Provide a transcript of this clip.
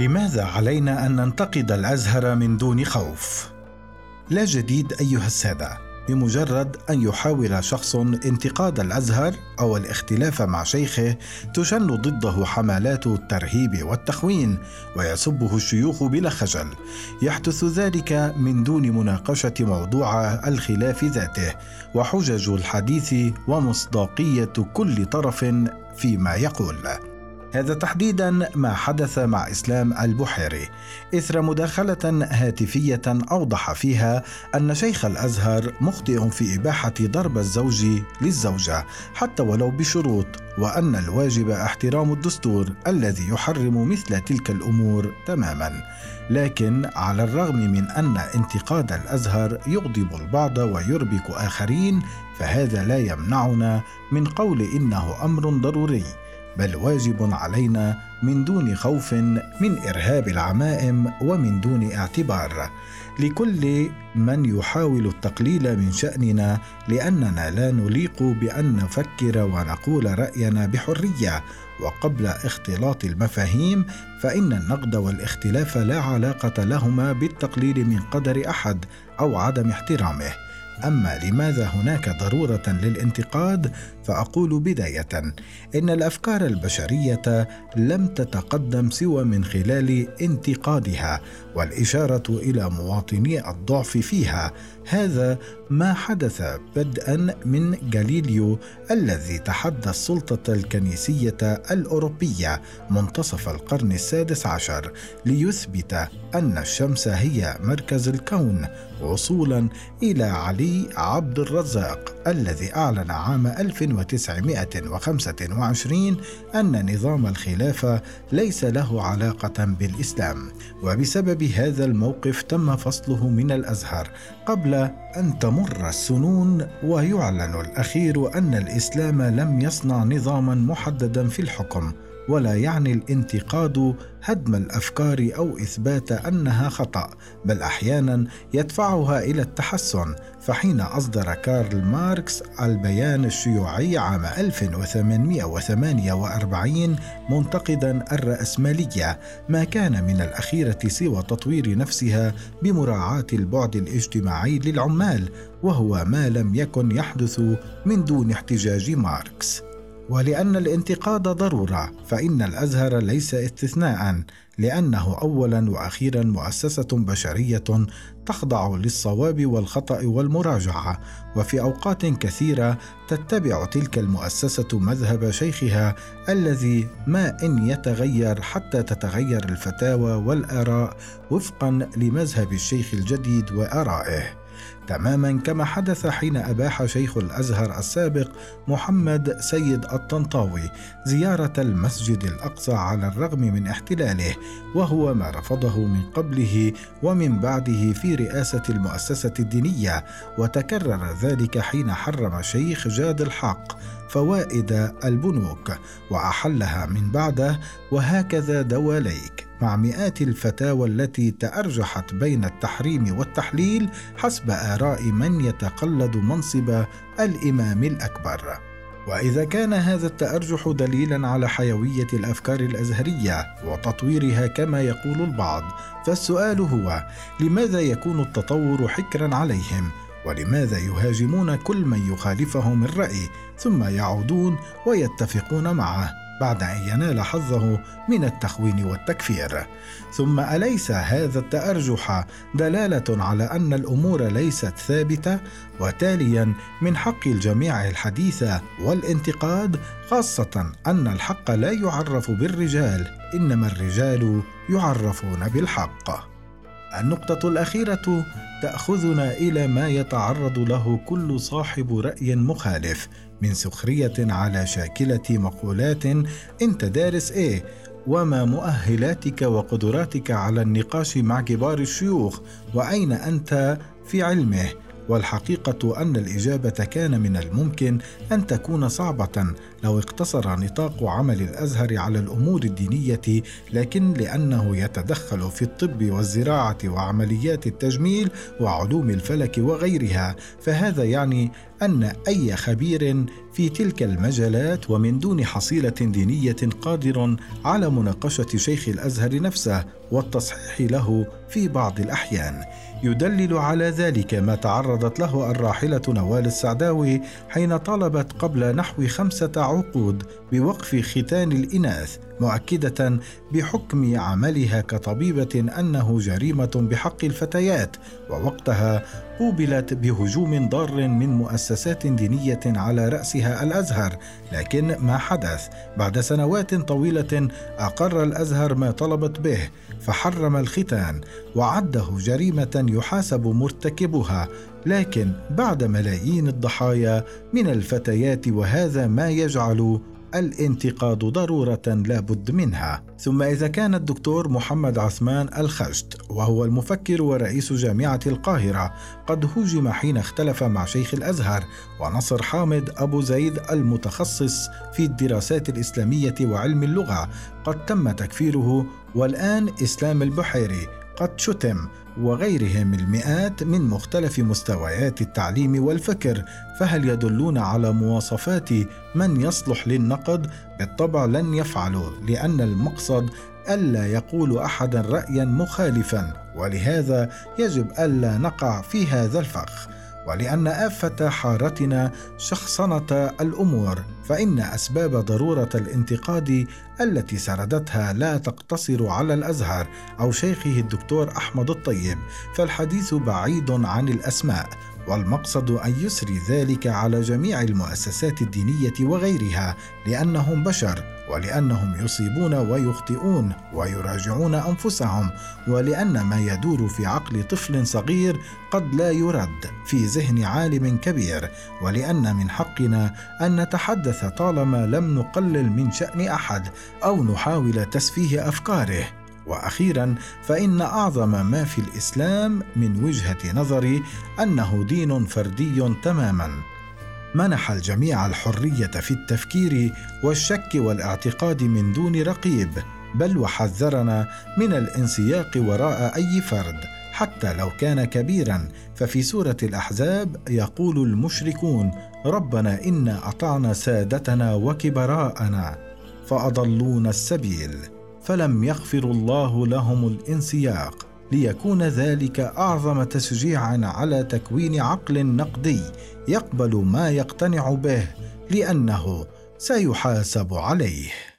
لماذا علينا أن ننتقد الأزهر من دون خوف؟ لا جديد أيها السادة بمجرد أن يحاول شخص انتقاد الأزهر أو الاختلاف مع شيخه تشن ضده حملات الترهيب والتخوين ويسبه الشيوخ بلا خجل. يحدث ذلك من دون مناقشة موضوع الخلاف ذاته وحجج الحديث ومصداقية كل طرف فيما يقول. هذا تحديدا ما حدث مع إسلام البحيري إثر مداخلة هاتفية أوضح فيها أن شيخ الأزهر مخطئ في إباحة ضرب الزوج للزوجة حتى ولو بشروط وأن الواجب احترام الدستور الذي يحرم مثل تلك الأمور تماما. لكن على الرغم من أن انتقاد الأزهر يغضب البعض ويربك آخرين فهذا لا يمنعنا من قول إنه أمر ضروري. بل واجب علينا من دون خوف من إرهاب العمائم ومن دون اعتبار. لكل من يحاول التقليل من شأننا لأننا لا نليق بأن نفكر ونقول رأينا بحرية. وقبل اختلاط المفاهيم فإن النقد والاختلاف لا علاقة لهما بالتقليل من قدر أحد أو عدم احترامه. أما لماذا هناك ضرورة للانتقاد فأقول بداية. إن الأفكار البشرية لم تتقدم سوى من خلال انتقادها والإشارة إلى مواطني الضعف فيها. هذا ما حدث بدءا من غاليليو الذي تحدى السلطة الكنيسية الأوروبية منتصف القرن السادس عشر ليثبت أن الشمس هي مركز الكون وصولا إلى علي عبد الرزاق الذي أعلن عام 1900 1925 أن نظام الخلافة ليس له علاقة بالإسلام وبسبب هذا الموقف تم فصله من الأزهر قبل أن تمر السنون ويعلن الأخير أن الإسلام لم يصنع نظاما محددا في الحكم. ولا يعني الانتقاد هدم الأفكار أو إثبات أنها خطأ بل أحيانا يدفعها إلى التحسن. فحين أصدر كارل ماركس البيان الشيوعي عام 1848 منتقدا الرأسمالية ما كان من الأخيرة سوى تطوير نفسها بمراعاة البعد الاجتماعي للعمال وهو ما لم يكن يحدث من دون احتجاج ماركس. ولأن الانتقاد ضرورة فإن الأزهر ليس استثناء لأنه اولا وأخيرا مؤسسة بشرية تخضع للصواب والخطأ والمراجعة وفي أوقات كثيرة تتبع تلك المؤسسة مذهب شيخها الذي ما إن يتغير حتى تتغير الفتاوى والآراء وفقا لمذهب الشيخ الجديد وآرائه. تماما كما حدث حين أباح شيخ الأزهر السابق محمد سيد الطنطاوي زيارة المسجد الأقصى على الرغم من احتلاله وهو ما رفضه من قبله ومن بعده في رئاسة المؤسسة الدينية وتكرر ذلك حين حرم شيخ جاد الحق فوائد البنوك وأحلها من بعده وهكذا دواليك. مع مئات الفتاوى التي تأرجحت بين التحريم والتحليل حسب آراء من يتقلد منصب الإمام الأكبر. وإذا كان هذا التأرجح دليلا على حيوية الأفكار الأزهرية وتطويرها كما يقول البعض فالسؤال هو لماذا يكون التطور حكرا عليهم؟ ولماذا يهاجمون كل من يخالفهم الرأي ثم يعودون ويتفقون معه؟ بعد أن ينال حظه من التخوين والتكفير. ثم أليس هذا التأرجح دلالة على أن الأمور ليست ثابتة؟ وتاليا من حق الجميع الحديث والانتقاد خاصة أن الحق لا يعرف بالرجال إنما الرجال يعرفون بالحق. النقطة الأخيرة تأخذنا إلى ما يتعرض له كل صاحب رأي مخالف من سخرية على شاكلة مقولات انت دارس إيه وما مؤهلاتك وقدراتك على النقاش مع كبار الشيوخ وأين أنت في علمه؟ والحقيقة أن الإجابة كان من الممكن أن تكون صعبة لو اقتصر نطاق عمل الأزهر على الأمور الدينية لكن لأنه يتدخل في الطب والزراعة وعمليات التجميل وعلوم الفلك وغيرها فهذا يعني أن أي خبير في تلك المجالات ومن دون حصيلة دينية قادر على مناقشة شيخ الأزهر نفسه والتصحيح له في بعض الأحيان. يدلل على ذلك ما تعرضت له الراحلة نوال السعداوي حين طالبت قبل نحو خمسة عقود بوقف ختان الإناث. مؤكدة بحكم عملها كطبيبة أنه جريمة بحق الفتيات ووقتها قوبلت بهجوم ضار من مؤسسات دينية على رأسها الأزهر. لكن ما حدث؟ بعد سنوات طويلة أقر الأزهر ما طلبت به فحرم الختان وعده جريمة يحاسب مرتكبها لكن بعد ملايين الضحايا من الفتيات وهذا ما يجعل الانتقاد ضرورة لا بد منها. ثم إذا كان الدكتور محمد عثمان الخشت وهو المفكر ورئيس جامعة القاهرة قد هوجم حين اختلف مع شيخ الأزهر ونصر حامد أبو زيد المتخصص في الدراسات الإسلامية وعلم اللغة قد تم تكفيره والآن إسلام البحيري. قد شتم وغيرهم المئات من مختلف مستويات التعليم والفكر فهل يدلون على مواصفات من يصلح للنقد؟ بالطبع لن يفعلوا لأن المقصد ألا يقول احد رايا مخالفا ولهذا يجب ألا نقع في هذا الفخ. ولأن آفة حارتنا شخصنة الأمور فإن أسباب ضرورة الانتقاد التي سردتها لا تقتصر على الأزهر أو شيخه الدكتور أحمد الطيب فالحديث بعيد عن الأسماء والمقصد أن يسري ذلك على جميع المؤسسات الدينية وغيرها لأنهم بشر. ولأنهم يصيبون ويخطئون ويراجعون أنفسهم ولأن ما يدور في عقل طفل صغير قد لا يرد في ذهن عالم كبير ولأن من حقنا أن نتحدث طالما لم نقلل من شأن أحد أو نحاول تسفيه أفكاره. وأخيرا فإن أعظم ما في الإسلام من وجهة نظري أنه دين فردي تماما. منح الجميع الحرية في التفكير والشك والاعتقاد من دون رقيب بل وحذرنا من الانسياق وراء أي فرد حتى لو كان كبيرا. ففي سورة الأحزاب يقول المشركون ربنا انا أطعنا سادتنا وكبراءنا فأضلونا السبيل فلم يغفر الله لهم الانسياق. ليكون ذلك أعظم تشجيعا على تكوين عقل نقدي يقبل ما يقتنع به لأنه سيحاسب عليه.